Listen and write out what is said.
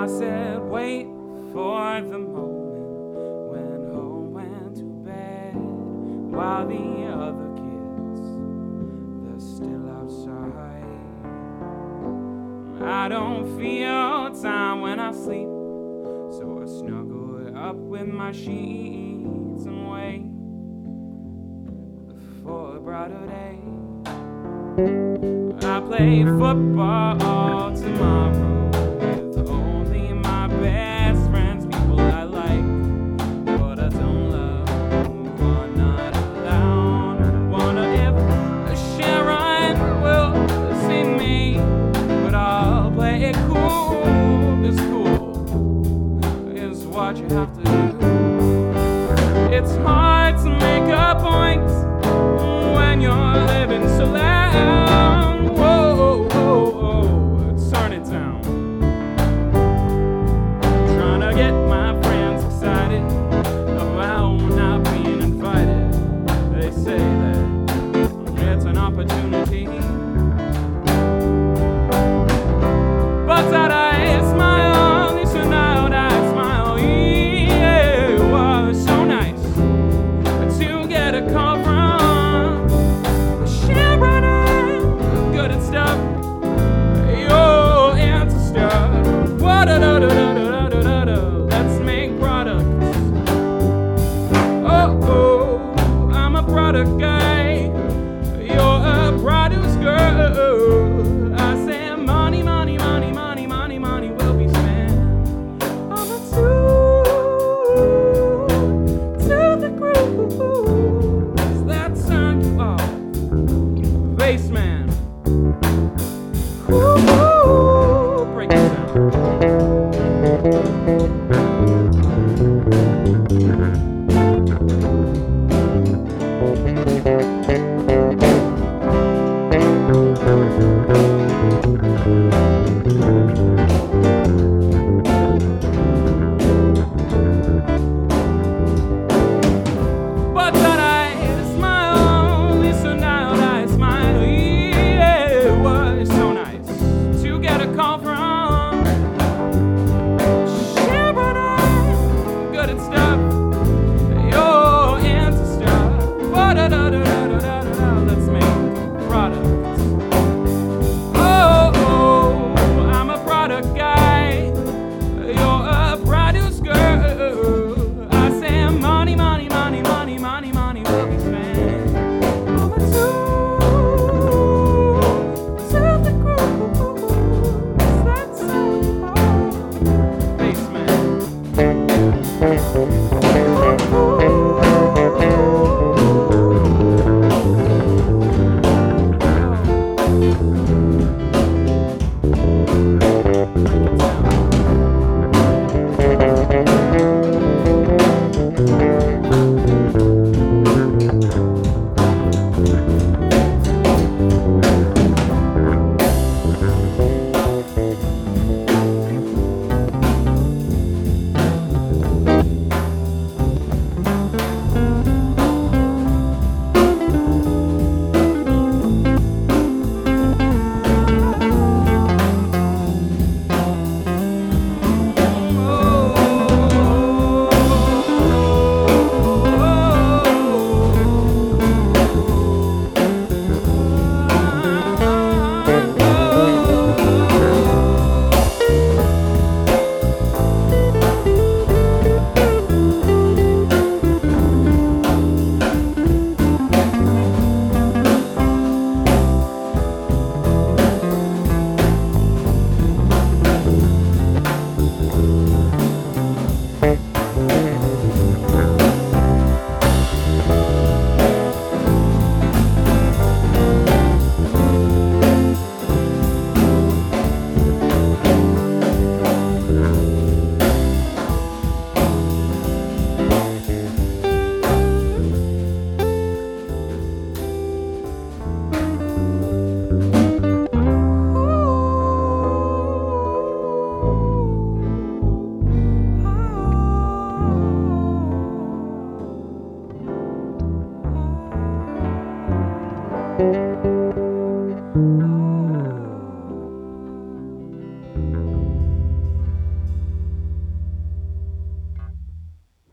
I said, wait for the moment when home went to bed while the other kids they're still outside. I don't feel time when I sleep, so I snuggle up with my sheets and wait for a brighter day. I play football tomorrow. what you have to do. It's hard to make a point when you're living so loud. Let's make products. Oh, I'm a product guy.